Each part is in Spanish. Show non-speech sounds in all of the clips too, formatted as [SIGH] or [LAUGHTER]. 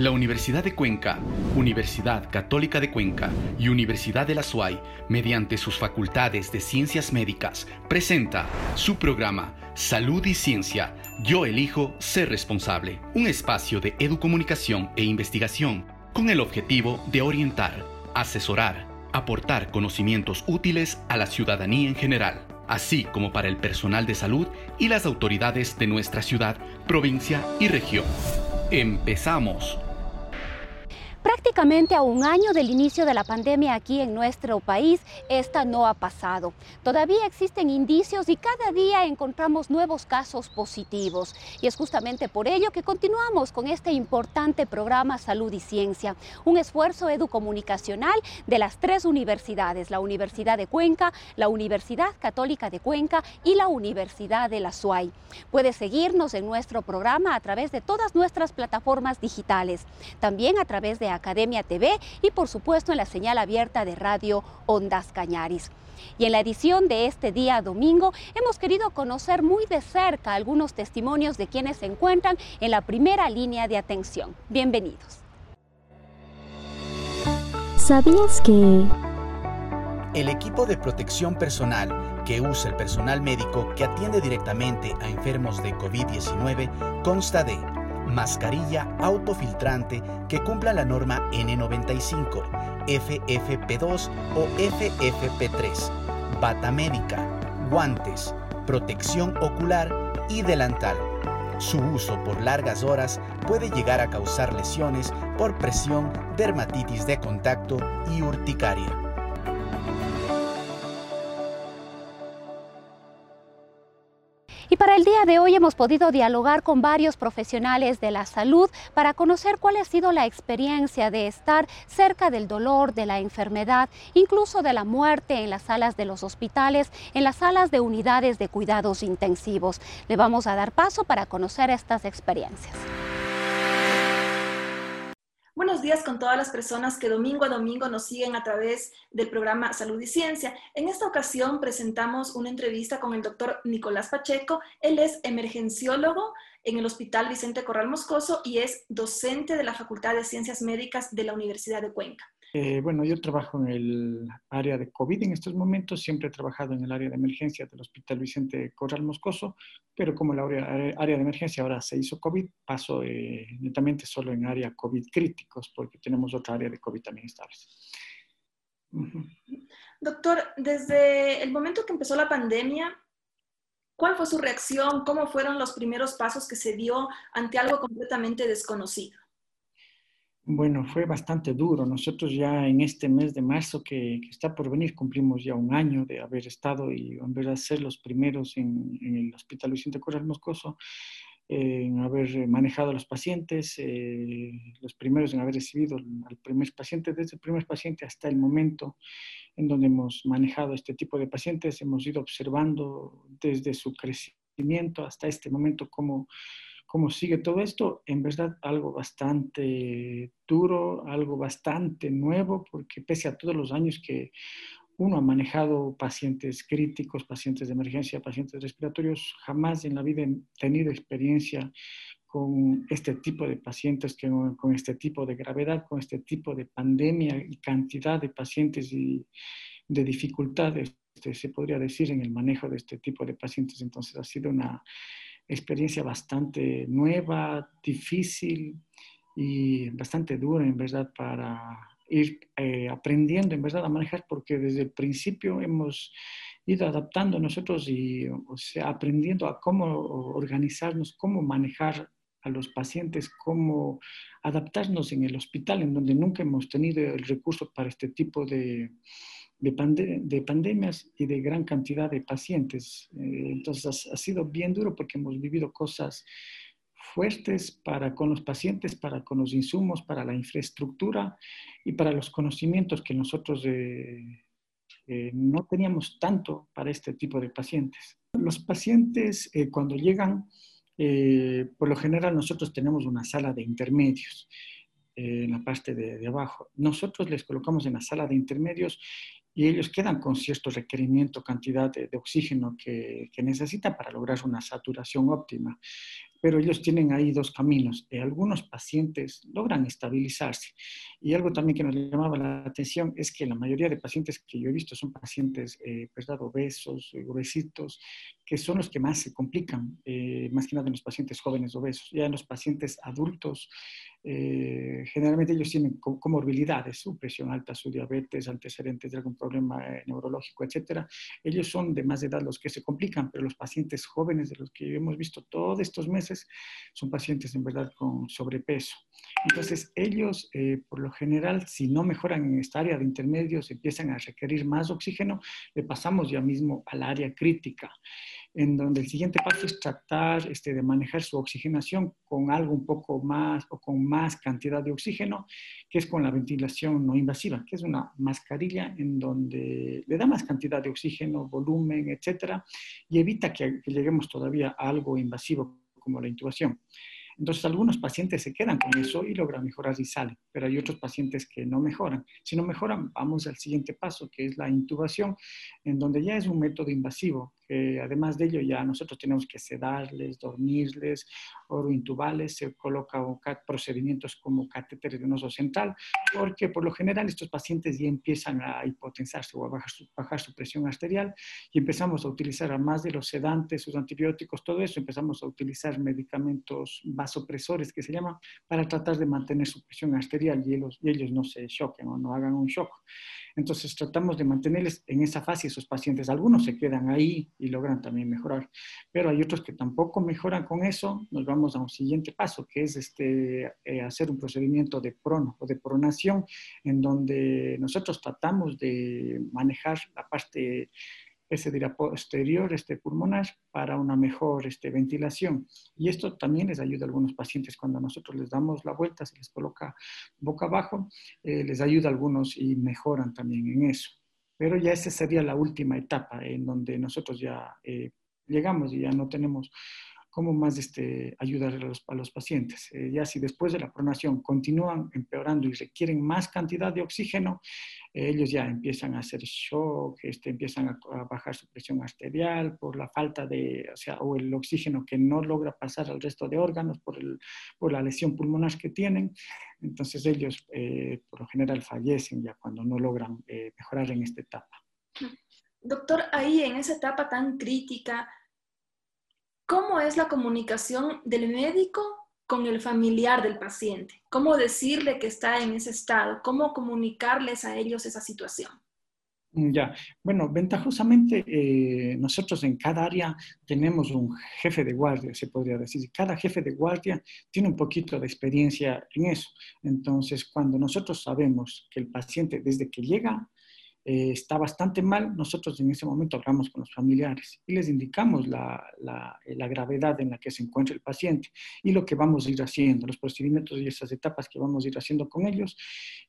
La Universidad de Cuenca, Universidad Católica de Cuenca y Universidad de la SUAY, mediante sus facultades de ciencias médicas, presenta su programa Salud y Ciencia. Yo elijo ser responsable. Un espacio de educomunicación e investigación con el objetivo de orientar, asesorar, aportar conocimientos útiles a la ciudadanía en general, así como para el personal de salud y las autoridades de nuestra ciudad, provincia y región. Empezamos. Prácticamente a un año del inicio de la pandemia aquí en nuestro país, esta no ha pasado. Todavía existen indicios y cada día encontramos nuevos casos positivos. Y es justamente por ello que continuamos con este importante programa Salud y Ciencia, un esfuerzo educomunicacional de las tres universidades, la Universidad de Cuenca, la Universidad Católica de Cuenca y la Universidad de la SUAY. Puede seguirnos en nuestro programa a través de todas nuestras plataformas digitales, también a través de Academia TV y por supuesto en la señal abierta de Radio Ondas Cañaris. Y en la edición de este día domingo hemos querido conocer muy de cerca algunos testimonios de quienes se encuentran en la primera línea de atención. Bienvenidos. ¿Sabías que... El equipo de protección personal que usa el personal médico que atiende directamente a enfermos de COVID-19 consta de mascarilla autofiltrante que cumpla la norma N95, FFP2 o FFP3, bata médica, guantes, protección ocular y delantal. Su uso por largas horas puede llegar a causar lesiones por presión, dermatitis de contacto y urticaria. Y para el día de hoy hemos podido dialogar con varios profesionales de la salud para conocer cuál ha sido la experiencia de estar cerca del dolor, de la enfermedad, incluso de la muerte en las salas de los hospitales, en las salas de unidades de cuidados intensivos. Le vamos a dar paso para conocer estas experiencias. Buenos días con todas las personas que domingo a domingo nos siguen a través del programa Salud y Ciencia. En esta ocasión presentamos una entrevista con el doctor Nicolás Pacheco. Él es emergenciólogo en el Hospital Vicente Corral Moscoso y es docente de la Facultad de Ciencias Médicas de la Universidad de Cuenca. Eh, bueno, yo trabajo en el área de COVID en estos momentos, siempre he trabajado en el área de emergencia del Hospital Vicente Corral Moscoso, pero como la área, área de emergencia ahora se hizo COVID, paso eh, netamente solo en área COVID críticos, porque tenemos otra área de COVID también estable. Doctor, desde el momento que empezó la pandemia, ¿cuál fue su reacción? ¿Cómo fueron los primeros pasos que se dio ante algo completamente desconocido? Bueno, fue bastante duro. Nosotros ya en este mes de marzo que, está por venir cumplimos ya un año de haber estado y en verdad ser los primeros en, el Hospital Vicente Corral Moscoso, en haber manejado a los pacientes, eh, los primeros en haber recibido al primer paciente, desde el primer paciente hasta el momento en donde hemos manejado este tipo de pacientes, hemos ido observando desde su crecimiento hasta este momento cómo cómo sigue todo esto, en verdad algo bastante duro, algo bastante nuevo, porque pese a todos los años que uno ha manejado pacientes críticos, pacientes de emergencia, pacientes respiratorios, jamás en la vida he tenido experiencia con este tipo de pacientes, con este tipo de gravedad, con este tipo de pandemia y cantidad de pacientes y de dificultades, este, se podría decir, en el manejo de este tipo de pacientes. Entonces ha sido una experiencia bastante nueva, difícil y bastante dura, en verdad, para ir eh, aprendiendo, en verdad, a manejar, porque desde el principio hemos ido adaptando nosotros y o sea, aprendiendo a cómo organizarnos, cómo manejar a los pacientes, cómo adaptarnos en el hospital, en donde nunca hemos tenido el recurso para este tipo de, de, pandemias y de gran cantidad de pacientes. Eh, entonces ha, sido bien duro porque hemos vivido cosas fuertes para con los pacientes, para con los insumos, para la infraestructura y para los conocimientos que nosotros eh, eh, no teníamos tanto para este tipo de pacientes. Los pacientes cuando llegan, por lo general nosotros tenemos una sala de intermedios en la parte de, abajo. Nosotros les colocamos en la sala de intermedios y ellos quedan con cierto requerimiento, cantidad de, oxígeno que, que, necesitan para lograr una saturación óptima. pero ellos tienen ahí dos caminos. Eh, algunos pacientes logran estabilizarse. Y algo también que nos llamaba la atención es que la mayoría de pacientes que yo he visto son pacientes, eh, ¿verdad? Obesos, obesitos, que son los que más se complican, eh, más que nada en los pacientes jóvenes obesos. Ya en los pacientes adultos, eh, generalmente ellos tienen comorbilidades, su presión alta, su diabetes, antecedentes de algún problema eh, neurológico, etcétera. Ellos son de más edad los que se complican, pero los pacientes jóvenes de los que hemos visto todos estos meses son pacientes en verdad con sobrepeso. Entonces, ellos, eh, por lo general, si no mejoran en esta área de intermedios, empiezan a requerir más oxígeno, le pasamos ya mismo al área crítica en donde el siguiente paso es tratar este, de manejar su oxigenación con algo un poco más o con más cantidad de oxígeno, que es con la ventilación no invasiva, que es una mascarilla en donde le da más cantidad de oxígeno, volumen, etcétera, y evita que, lleguemos todavía a algo invasivo como la intubación. Entonces, algunos pacientes se quedan con eso y logran mejorar y salen, pero hay otros pacientes que no mejoran. Si no mejoran, vamos al siguiente paso, que es la intubación, en donde ya es un método invasivo, además de ello ya nosotros tenemos que sedarles, dormirles, intubarles, se coloca procedimientos como catéter venoso central, porque por lo general estos pacientes ya empiezan a hipotensarse o a bajar su, bajar su presión arterial y empezamos a utilizar, además de los sedantes, sus antibióticos, todo eso, empezamos a utilizar medicamentos vasopresores que se llaman para tratar de mantener su presión arterial y ellos, y ellos no se choquen o no hagan un shock. Entonces tratamos de mantenerles en esa fase esos pacientes. Algunos se quedan ahí y logran también mejorar, pero hay otros que tampoco mejoran con eso. Nos vamos a un siguiente paso, que es este, eh, hacer un procedimiento de prono o de pronación, en donde nosotros tratamos de manejar la parte ese dirá posterior este pulmonar para una mejor este, ventilación. Y esto también les ayuda a algunos pacientes cuando nosotros les damos la vuelta, se les coloca boca abajo, eh, les ayuda a algunos y mejoran también en eso. Pero ya esa sería la última etapa en donde nosotros ya eh, llegamos y ya no tenemos cómo más este, ayudar a los, a los pacientes. Eh, ya si después de la pronación continúan empeorando y requieren más cantidad de oxígeno, eh, ellos ya empiezan a hacer shock, este, empiezan a, bajar su presión arterial por la falta de, o sea, o el oxígeno que no logra pasar al resto de órganos por, el, por la lesión pulmonar que tienen. Entonces ellos eh, por lo general fallecen ya cuando no logran mejorar en esta etapa. Doctor, ahí en esa etapa tan crítica, ¿Cómo es la comunicación del médico con el familiar del paciente? ¿Cómo decirle que está en ese estado? ¿Cómo comunicarles a ellos esa situación? Mm, ya, bueno, ventajosamente eh, nosotros en cada área tenemos un jefe de guardia, se podría decir. Cada jefe de guardia tiene un poquito de experiencia en eso. Entonces, cuando nosotros sabemos que el paciente desde que llega eh, está bastante mal, nosotros en ese momento hablamos con los familiares y les indicamos la, la, la, gravedad en la que se encuentra el paciente y lo que vamos a ir haciendo, los procedimientos y esas etapas que vamos a ir haciendo con ellos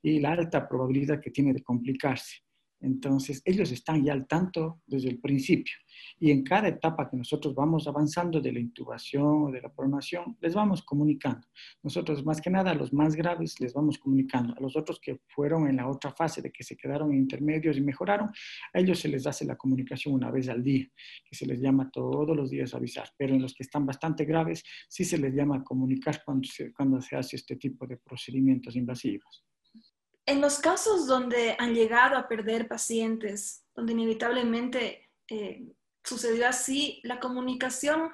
y la alta probabilidad que tiene de complicarse. Entonces, ellos están ya al tanto desde el principio. Y en cada etapa que nosotros vamos avanzando de la intubación o de la pronación, les vamos comunicando. Nosotros, más que nada, a los más graves les vamos comunicando. A los otros que fueron en la otra fase de que se quedaron intermedios y mejoraron, a ellos se les hace la comunicación una vez al día, que se les llama todos los días a avisar. Pero en los que están bastante graves, sí se les llama a comunicar cuando cuando se hace este tipo de procedimientos invasivos. En los casos donde han llegado a perder pacientes, donde inevitablemente eh, sucedió así, la comunicación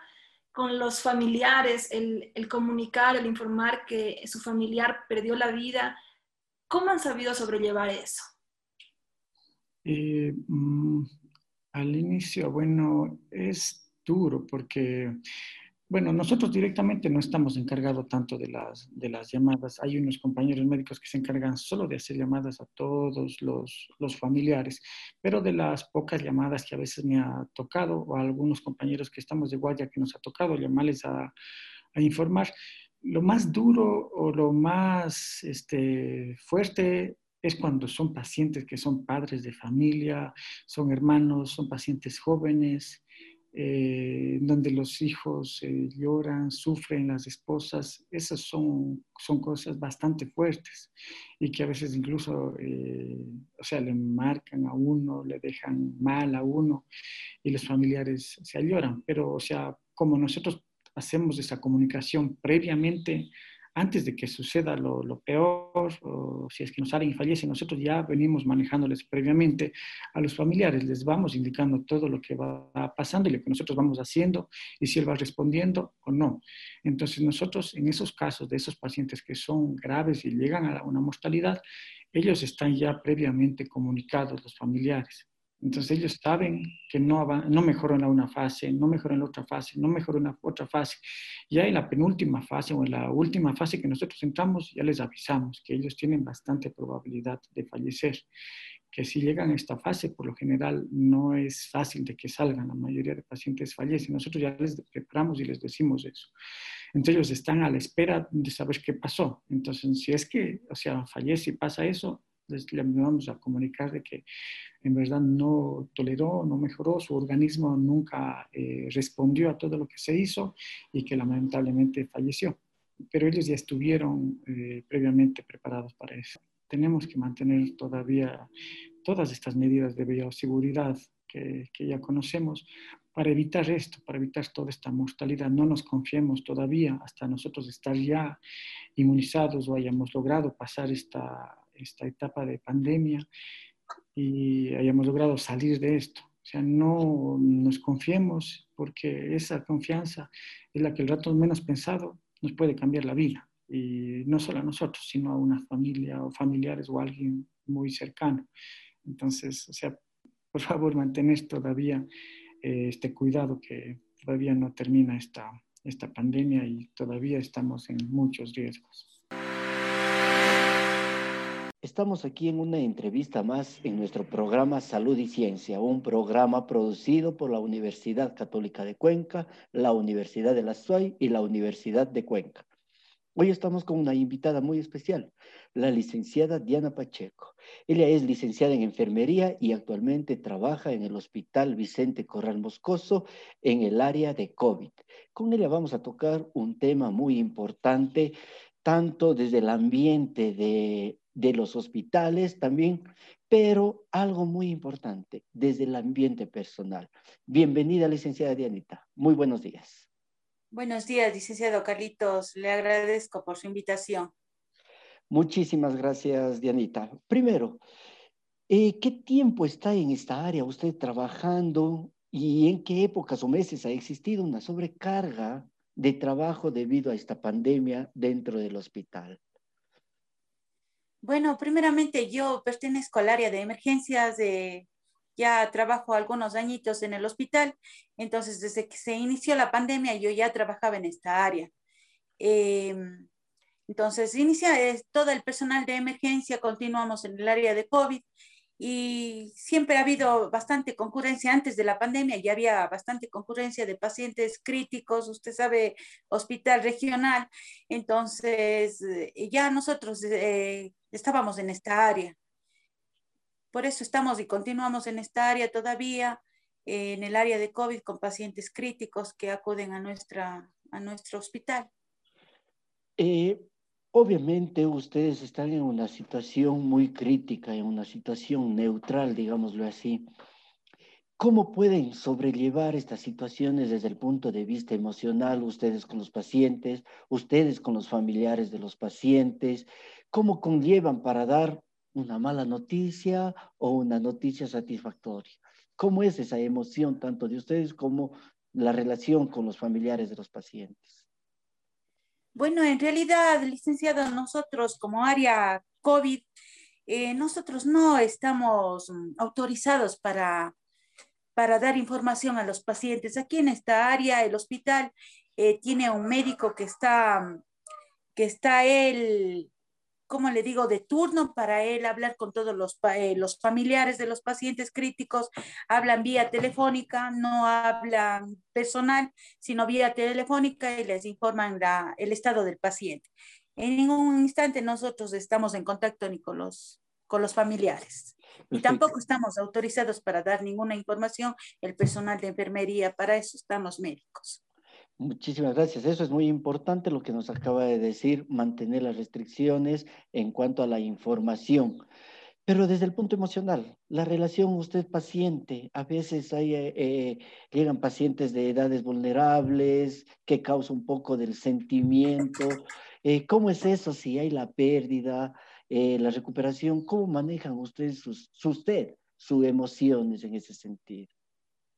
con los familiares, el, comunicar, el informar que su familiar perdió la vida, ¿cómo han sabido sobrellevar eso? Eh, mm, al inicio, bueno, es duro porque bueno, nosotros directamente no estamos encargados tanto de las, de las llamadas. Hay unos compañeros médicos que se encargan solo de hacer llamadas a todos los, los familiares, pero de las pocas llamadas que a veces me ha tocado, o a algunos compañeros que estamos de guardia que nos ha tocado llamarles a, a informar, lo más duro o lo más este, fuerte es cuando son pacientes que son padres de familia, son hermanos, son pacientes jóvenes, eh, donde los hijos eh, lloran, sufren las esposas, esas son, son cosas bastante fuertes y que a veces incluso, eh, o sea, le marcan a uno, le dejan mal a uno y los familiares se lloran, pero o sea, como nosotros hacemos esa comunicación previamente antes de que suceda lo, peor, o si es que nos salen y fallecen, nosotros ya venimos manejándoles previamente a los familiares, les vamos indicando todo lo que va pasando y lo que nosotros vamos haciendo y si él va respondiendo o no. Entonces nosotros en esos casos de esos pacientes que son graves y llegan a una mortalidad, ellos están ya previamente comunicados, los familiares. Entonces ellos saben que no, no mejoró en la una fase, no mejoró en la otra fase, no mejoró en la otra fase. Ya en la penúltima fase o en la última fase que nosotros entramos, ya les avisamos que ellos tienen bastante probabilidad de fallecer. Que si llegan a esta fase, por lo general no es fácil de que salgan. La mayoría de pacientes fallecen. Nosotros ya les preparamos y les decimos eso. Entonces ellos están a la espera de saber qué pasó. Entonces, si es que, o sea, fallece y pasa eso, les, vamos a comunicar de que en verdad no toleró, no mejoró, su organismo nunca eh, respondió a todo lo que se hizo y que lamentablemente falleció. Pero ellos ya estuvieron eh, previamente preparados para eso. Tenemos que mantener todavía todas estas medidas de bioseguridad que, que ya conocemos para evitar esto, para evitar toda esta mortalidad. No nos confiemos todavía hasta nosotros estar ya inmunizados o hayamos logrado pasar esta, esta etapa de pandemia y hayamos logrado salir de esto. O sea, no nos confiemos porque esa confianza es la que el rato menos pensado nos puede cambiar la vida. Y no solo a nosotros, sino a una familia o familiares o alguien muy cercano. Entonces, o sea, por favor, mantener todavía eh, este cuidado que todavía no termina esta, esta pandemia y todavía estamos en muchos riesgos. Estamos aquí en una entrevista más en nuestro programa Salud y Ciencia, un programa producido por la Universidad Católica de Cuenca, la Universidad de la SUAY y la Universidad de Cuenca. Hoy estamos con una invitada muy especial, la licenciada Diana Pacheco. Ella es licenciada en enfermería y actualmente trabaja en el Hospital Vicente Corral Moscoso en el área de COVID. Con ella vamos a tocar un tema muy importante, tanto desde el ambiente de de los hospitales también, pero algo muy importante, desde el ambiente personal. Bienvenida, licenciada Dianita. Muy buenos días. Buenos días, licenciado Carlitos. Le agradezco por su invitación. Muchísimas gracias, Dianita. Primero, eh, ¿qué tiempo está en esta área usted trabajando y en qué épocas o meses ha existido una sobrecarga de trabajo debido a esta pandemia dentro del hospital? Bueno, primeramente yo pertenezco al área de emergencias, de, ya trabajo algunos añitos en el hospital, entonces desde que se inició la pandemia yo ya trabajaba en esta área. Em, entonces inicia todo el personal de emergencia, continuamos en el área de COVID y siempre ha habido bastante concurrencia antes de la pandemia, ya había bastante concurrencia de pacientes críticos, usted sabe, hospital regional, entonces eh, ya nosotros eh, estábamos en esta área. Por eso estamos y continuamos en esta área todavía, en el área de COVID con pacientes críticos que acuden a, nuestra, a nuestro hospital. Eh, Obviamente ustedes están en una situación muy crítica, en una situación neutral, digámoslo así. ¿Cómo pueden sobrellevar estas situaciones desde el punto de vista emocional, ustedes con los pacientes, ustedes con los familiares de los pacientes? ¿Cómo conllevan para dar una mala noticia o una noticia satisfactoria? ¿Cómo es esa emoción tanto de ustedes como la relación con los familiares de los pacientes? Bueno, en realidad, licenciado, nosotros como área COVID, eh, nosotros no estamos mm, autorizados para, para dar información a los pacientes. Aquí en esta área, el hospital eh, tiene un médico que está, que está él como le digo, de turno para él hablar con todos los, eh, los familiares de los pacientes críticos, hablan vía telefónica, no hablan personal, sino vía telefónica y les informan la, el estado del paciente. En ningún instante nosotros estamos en contacto ni con los, con los familiares. Y tampoco estamos autorizados para dar ninguna información el personal de enfermería, para eso están los médicos. Muchísimas gracias. Eso es muy importante lo que nos acaba de decir, mantener las restricciones en cuanto a la información. Pero desde el punto emocional, la relación usted-paciente, a veces hay, eh, eh, llegan pacientes de edades vulnerables que causa un poco del sentimiento. Eh, ¿Cómo es eso si hay la pérdida, la recuperación? ¿Cómo manejan ustedes sus, usted, sus emociones en ese sentido?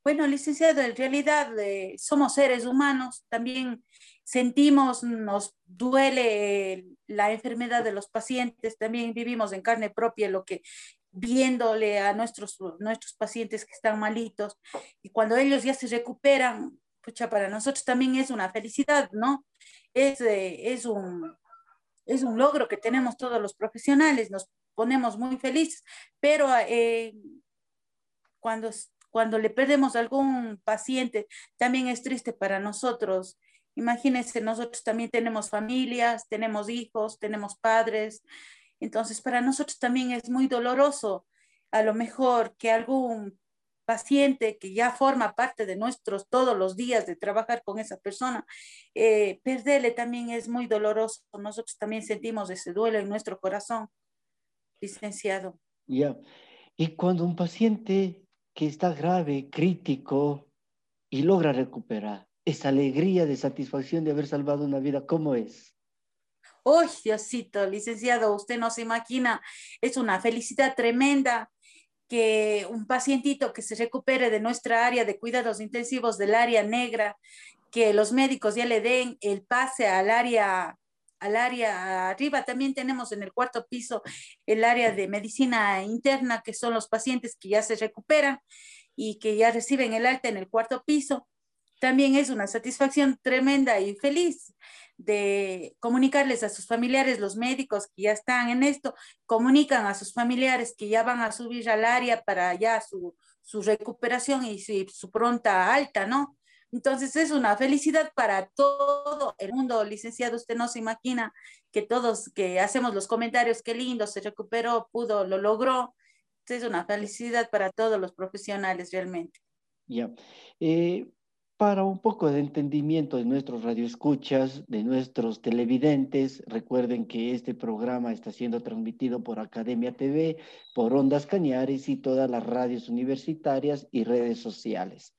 Bueno, licenciado, en realidad somos seres humanos, también sentimos, nos duele la enfermedad de los pacientes, también vivimos en carne propia lo que viéndole a nuestros, nuestros pacientes que están malitos y cuando ellos ya se recuperan, pucha, para nosotros también es una felicidad, ¿no? Es, eh, es, un, es un logro que tenemos todos los profesionales, nos ponemos muy felices, pero eh, cuando, cuando le perdemos a algún paciente, también es triste para nosotros Imagínense, nosotros también tenemos familias, tenemos hijos, tenemos padres. Entonces, para nosotros también es muy doloroso a lo mejor que algún paciente que ya forma parte de nuestros todos los días de trabajar con esa persona, eh, perderle también es muy doloroso. Nosotros también sentimos ese duelo en nuestro corazón, licenciado. Ya. Y cuando un paciente que está grave, crítico y logra recuperar, esa alegría de satisfacción de haber salvado una vida, ¿cómo es? Uy, Diosito, licenciado, usted no se imagina, es una felicidad tremenda que un pacientito que se recupere de nuestra área de cuidados intensivos del área negra, que los médicos ya le den el pase al área al área arriba. También tenemos en el cuarto piso el área de medicina interna, que son los pacientes que ya se recuperan y que ya reciben el alta en el cuarto piso también es una satisfacción tremenda y feliz de comunicarles a sus familiares, los médicos que ya están en esto, comunican a sus familiares que ya van a subir al área para ya su, recuperación y su, pronta alta, ¿no? Entonces es una felicidad para todo el mundo, licenciado. Usted no se imagina que todos que hacemos los comentarios, qué lindo, se recuperó, pudo, lo logró. Es una felicidad para todos los profesionales realmente. Ya. Eh, para un poco de entendimiento de nuestros radioescuchas, de nuestros televidentes, recuerden que este programa está siendo transmitido por Academia TV, por Ondas Cañares y todas las radios universitarias y redes sociales.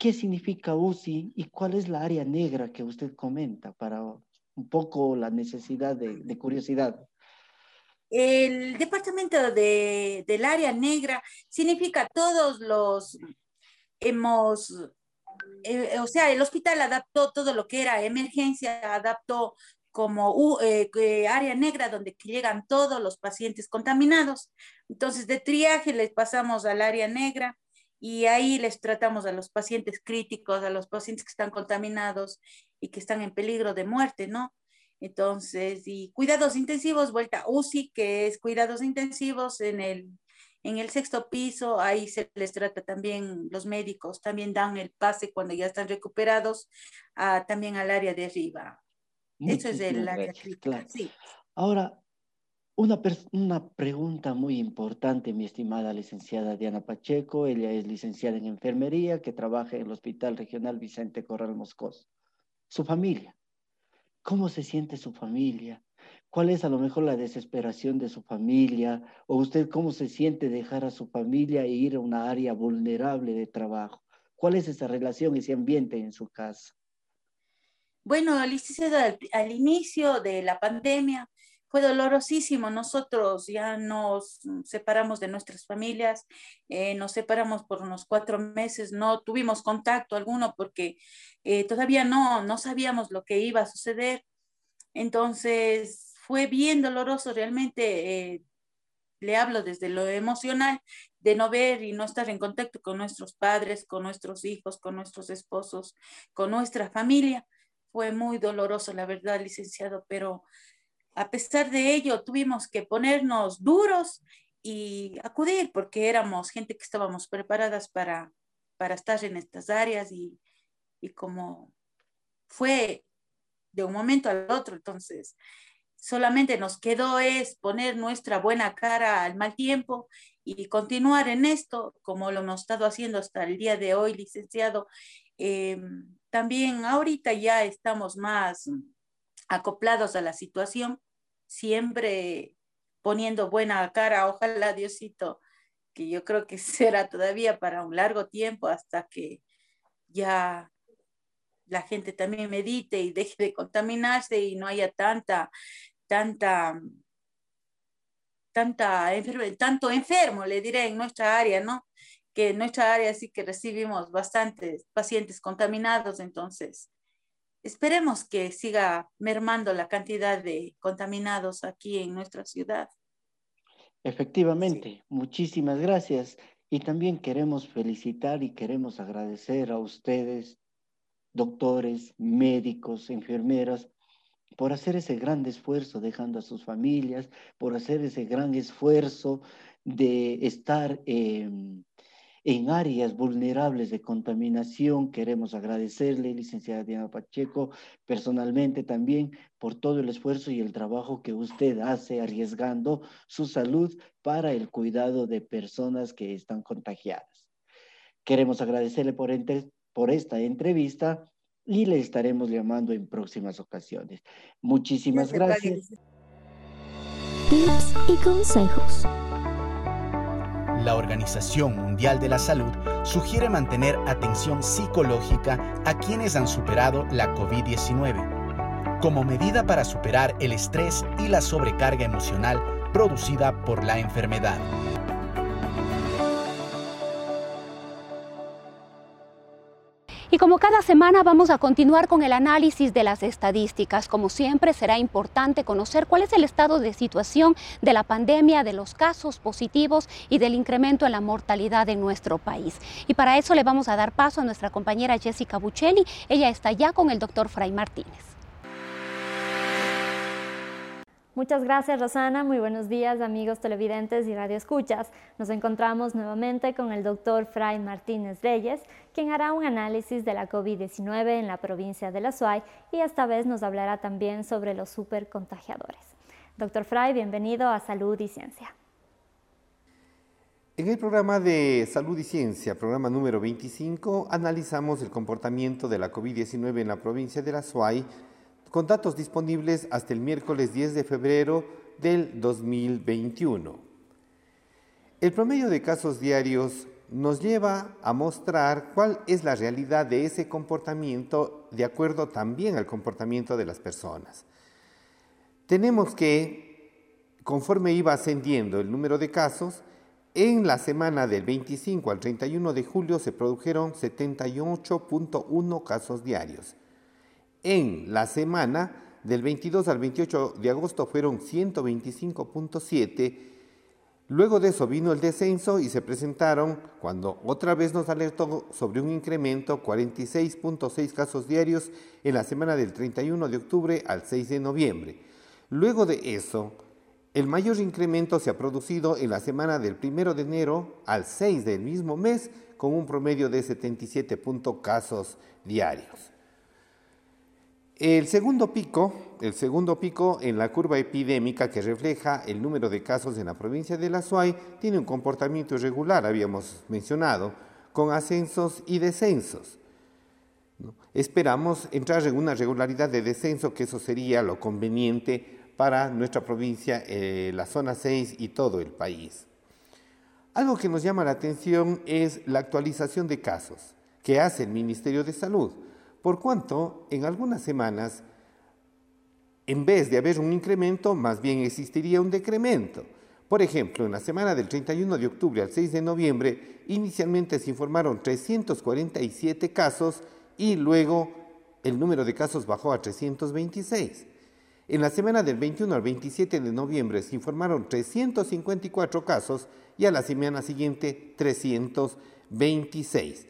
¿Qué significa UCI y cuál es la área negra que usted comenta para un poco la necesidad de, curiosidad? El departamento de, del área negra significa todos los hemos eh, o sea, el hospital adaptó todo lo que era emergencia, adaptó como eh, área negra donde llegan todos los pacientes contaminados. Entonces, de triaje les pasamos al área negra y ahí les tratamos a los pacientes críticos, a los pacientes que están contaminados y que están en peligro de muerte, ¿no? Entonces, y cuidados intensivos, vuelta UCI, que es cuidados intensivos en el en el sexto piso, ahí se les trata también, los médicos también dan el pase cuando ya están recuperados, también al área de arriba. Eso es el área crítica. Sí. Ahora, una, una pregunta muy importante, mi estimada licenciada Diana Pacheco. Ella es licenciada en enfermería que trabaja en el Hospital Regional Vicente Corral Moscoso. Su familia. ¿Cómo se siente su familia? ¿Cuál es a lo mejor la desesperación de su familia? ¿O usted cómo se siente dejar a su familia e ir a una área vulnerable de trabajo? ¿Cuál es esa relación, ese ambiente en su casa? Bueno, licenciada, al, inicio de la pandemia fue dolorosísimo. Nosotros ya nos separamos de nuestras familias, eh, nos separamos por unos cuatro meses, no tuvimos contacto alguno porque eh, todavía no, no sabíamos lo que iba a suceder. Entonces, fue bien doloroso realmente. Eh, le hablo desde lo emocional, de no ver y no estar en contacto con nuestros padres, con nuestros hijos, con nuestros esposos, con nuestra familia. Fue muy doloroso, la verdad, licenciado, pero a pesar de ello tuvimos que ponernos duros y acudir porque éramos gente que estábamos preparadas para, para estar en estas áreas y, y como fue de un momento al otro, entonces solamente nos quedó es poner nuestra buena cara al mal tiempo y continuar en esto, como lo hemos estado haciendo hasta el día de hoy, licenciado. Em, también ahorita ya estamos más acoplados a la situación, siempre poniendo buena cara, ojalá Diosito, que yo creo que [LAUGHS] será todavía para un largo tiempo hasta que ya la gente también medite y deje de contaminarse y no haya tanta, tanta, tanta tanto enfermo, le diré, en nuestra área, ¿no? Que en nuestra área sí que recibimos bastantes pacientes contaminados, entonces esperemos que siga mermando la cantidad de contaminados aquí en nuestra ciudad. Efectivamente, muchísimas gracias. Y también queremos felicitar y queremos agradecer a ustedes doctores, médicos, enfermeras, por hacer ese gran esfuerzo dejando a sus familias, por hacer ese gran esfuerzo de estar en áreas vulnerables de contaminación. Queremos agradecerle, licenciada Diana Pacheco, personalmente también por todo el esfuerzo y el trabajo que usted hace arriesgando su salud para el cuidado de personas que están contagiadas. Queremos agradecerle por, por esta entrevista y le estaremos llamando en próximas ocasiones. Muchísimas gracias. Tips y consejos. La Organización Mundial de la Salud sugiere mantener atención psicológica a quienes han superado la COVID-19, como medida para superar el estrés y la sobrecarga emocional producida por la enfermedad. Como cada semana vamos a continuar con el análisis de las estadísticas. Como siempre será importante conocer cuál es el estado de situación de la pandemia, de los casos positivos y del incremento en la mortalidad en nuestro país. Y para eso le vamos a dar paso a nuestra compañera Jessica Buccelli. Ella está ya con el doctor Fray Martínez. Muchas gracias Rosana, muy buenos días amigos televidentes y radioescuchas. Nos encontramos nuevamente con el doctor Fray Martínez Reyes, quien hará un análisis de la COVID-19 en la provincia de La Suay y esta vez nos hablará también sobre los supercontagiadores. Doctor Fray, bienvenido a Salud y Ciencia. En el programa de Salud y Ciencia, programa número 25, analizamos el comportamiento de la COVID-19 en la provincia de La Suay con datos disponibles hasta el miércoles 10 de febrero del 2021. El promedio de casos diarios nos lleva a mostrar cuál es la realidad de ese comportamiento de acuerdo también al comportamiento de las personas. Tenemos que, conforme iba ascendiendo el número de casos, en la semana del 25 al 31 de julio se produjeron 78.1 casos diarios en la semana del 22 al 28 de agosto fueron 125.7. Luego de eso vino el descenso y se presentaron, cuando otra vez nos alertó sobre un incremento, 46.6 casos diarios en la semana del 31 de octubre al 6 de noviembre. Luego de eso, el mayor incremento se ha producido en la semana del 1 de enero al 6 del mismo mes, con un promedio de 77 casos diarios. El segundo pico, el segundo pico en la curva epidémica que refleja el número de casos en la provincia de La Suay tiene un comportamiento irregular, habíamos mencionado, con ascensos y descensos. Esperamos entrar en una regularidad de descenso, que eso sería lo conveniente para nuestra provincia, eh, la zona 6 y todo el país. Algo que nos llama la atención es la actualización de casos que hace el Ministerio de Salud por cuanto en algunas semanas, en vez de haber un incremento, más bien existiría un decremento. Por ejemplo, en la semana del 31 de octubre al 6 de noviembre, inicialmente se informaron 347 casos y luego el número de casos bajó a 326. En la semana del 21 al 27 de noviembre se informaron 354 casos y a la semana siguiente 326.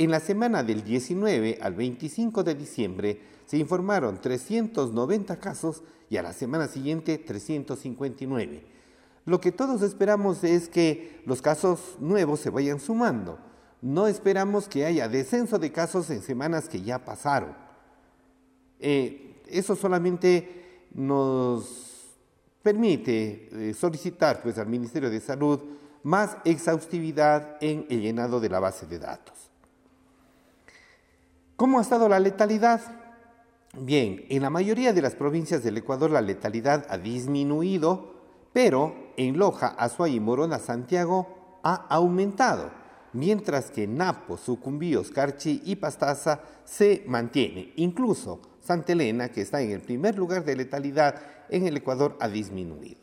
En la semana del 19 al 25 de diciembre se informaron 390 casos y a la semana siguiente 359. Lo que todos esperamos es que los casos nuevos se vayan sumando. No esperamos que haya descenso de casos en semanas que ya pasaron. Eh, eso solamente nos permite eh, solicitar pues, al Ministerio de Salud más exhaustividad en el llenado de la base de datos. ¿Cómo ha estado la letalidad? Bien, en la mayoría de las provincias del Ecuador la letalidad ha disminuido, pero en Loja, Azuay Morona, Santiago ha aumentado, mientras que Napo, Sucumbíos, Carchi y Pastaza se mantiene. Incluso Santa Elena, que está en el primer lugar de letalidad en el Ecuador, ha disminuido.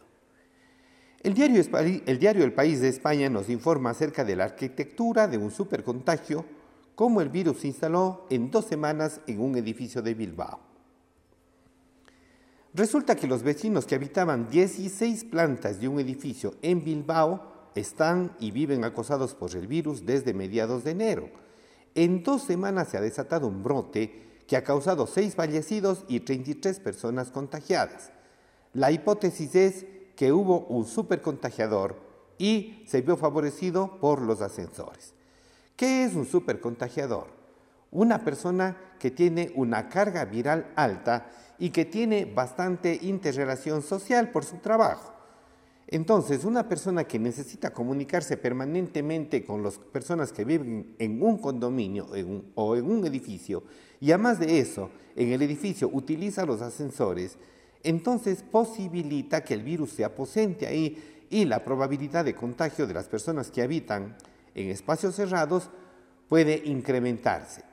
El diario, el diario El País de España nos informa acerca de la arquitectura de un supercontagio, cómo el virus se instaló en dos semanas en un edificio de Bilbao. Resulta que los vecinos que habitaban 16 plantas de un edificio en Bilbao están y viven acosados por el virus desde mediados de enero. En dos semanas se ha desatado un brote que ha causado seis fallecidos y 33 personas contagiadas. La hipótesis es que hubo un supercontagiador y se vio favorecido por los ascensores. ¿Qué es un supercontagiador? Una persona que tiene una carga viral alta y que tiene bastante interrelación social por su trabajo. Entonces, una persona que necesita comunicarse permanentemente con las personas que viven en un condominio o en un edificio, y además de eso, en el edificio utiliza los ascensores, entonces posibilita que el virus se aposente ahí y la probabilidad de contagio de las personas que habitan en espacios cerrados puede incrementarse.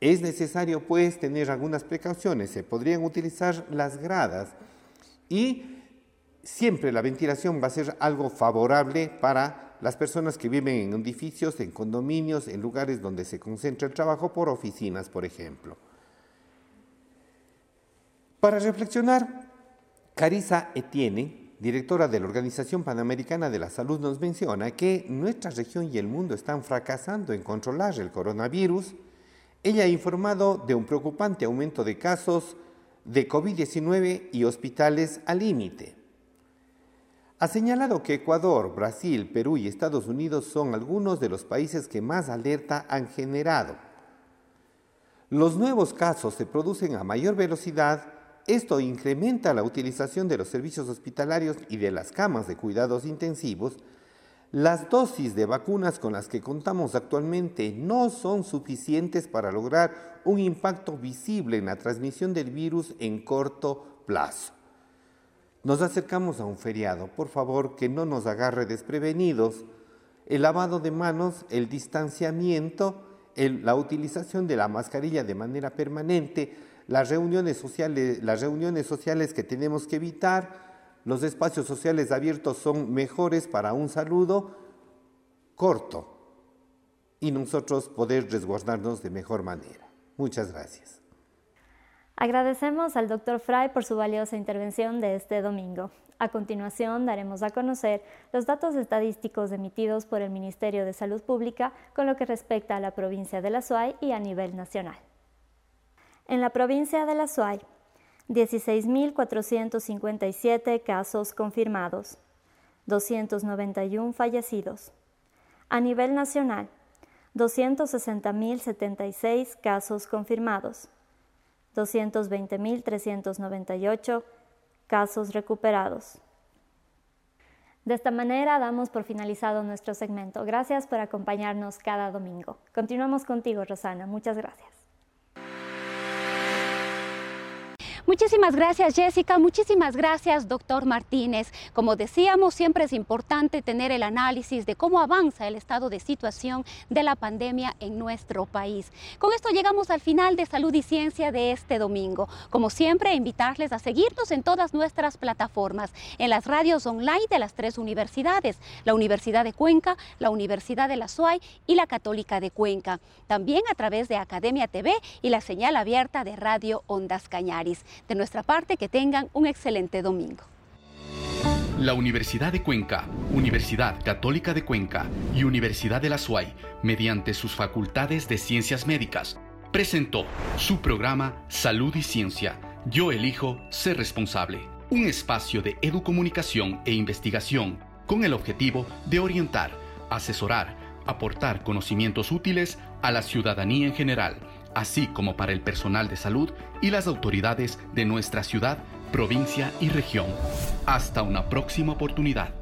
Es necesario pues tener algunas precauciones, se podrían utilizar las gradas y siempre la ventilación va a ser algo favorable para las personas que viven en edificios, en condominios, en lugares donde se concentra el trabajo por oficinas, por ejemplo. Para reflexionar, Carisa Etienne, directora de la Organización Panamericana de la Salud, nos menciona que nuestra región y el mundo están fracasando en controlar el coronavirus. Ella ha informado de un preocupante aumento de casos de COVID-19 y hospitales al límite. Ha señalado que Ecuador, Brasil, Perú y Estados Unidos son algunos de los países que más alerta han generado. Los nuevos casos se producen a mayor velocidad esto incrementa la utilización de los servicios hospitalarios y de las camas de cuidados intensivos. Las dosis de vacunas con las que contamos actualmente no son suficientes para lograr un impacto visible en la transmisión del virus en corto plazo. Nos acercamos a un feriado, por favor que no nos agarre desprevenidos. El lavado de manos, el distanciamiento, la utilización de la mascarilla de manera permanente, las reuniones sociales, las reuniones sociales que tenemos que evitar, los espacios sociales abiertos son mejores para un saludo corto y nosotros poder resguardarnos de mejor manera. Muchas gracias. Agradecemos al doctor Fry por su valiosa intervención de este domingo. A continuación daremos a conocer los datos estadísticos emitidos por el Ministerio de Salud Pública con lo que respecta a la provincia de La Suay y a nivel nacional. En la provincia de La Suay, 16.457 casos confirmados, 291 fallecidos. A nivel nacional, 260.076 casos confirmados, 220.398 casos recuperados. De esta manera damos por finalizado nuestro segmento. Gracias por acompañarnos cada domingo. Continuamos contigo, Rosana. Muchas gracias. Muchísimas gracias Jessica, muchísimas gracias doctor Martínez. Como decíamos, siempre es importante tener el análisis de cómo avanza el estado de situación de la pandemia en nuestro país. Con esto llegamos al final de Salud y Ciencia de este domingo. Como siempre, invitarles a seguirnos en todas nuestras plataformas, en las radios online de las tres universidades, la Universidad de Cuenca, la Universidad de la SUAY y la Católica de Cuenca. También a través de Academia TV y la señal abierta de Radio Ondas Cañaris. De nuestra parte, que tengan un excelente domingo. La Universidad de Cuenca, Universidad Católica de Cuenca y Universidad de la SUAY, mediante sus facultades de ciencias médicas, presentó su programa Salud y Ciencia. Yo elijo ser responsable. Un espacio de educomunicación e investigación con el objetivo de orientar, asesorar, aportar conocimientos útiles a la ciudadanía en general así como para el personal de salud y las autoridades de nuestra ciudad, provincia y región. Hasta una próxima oportunidad.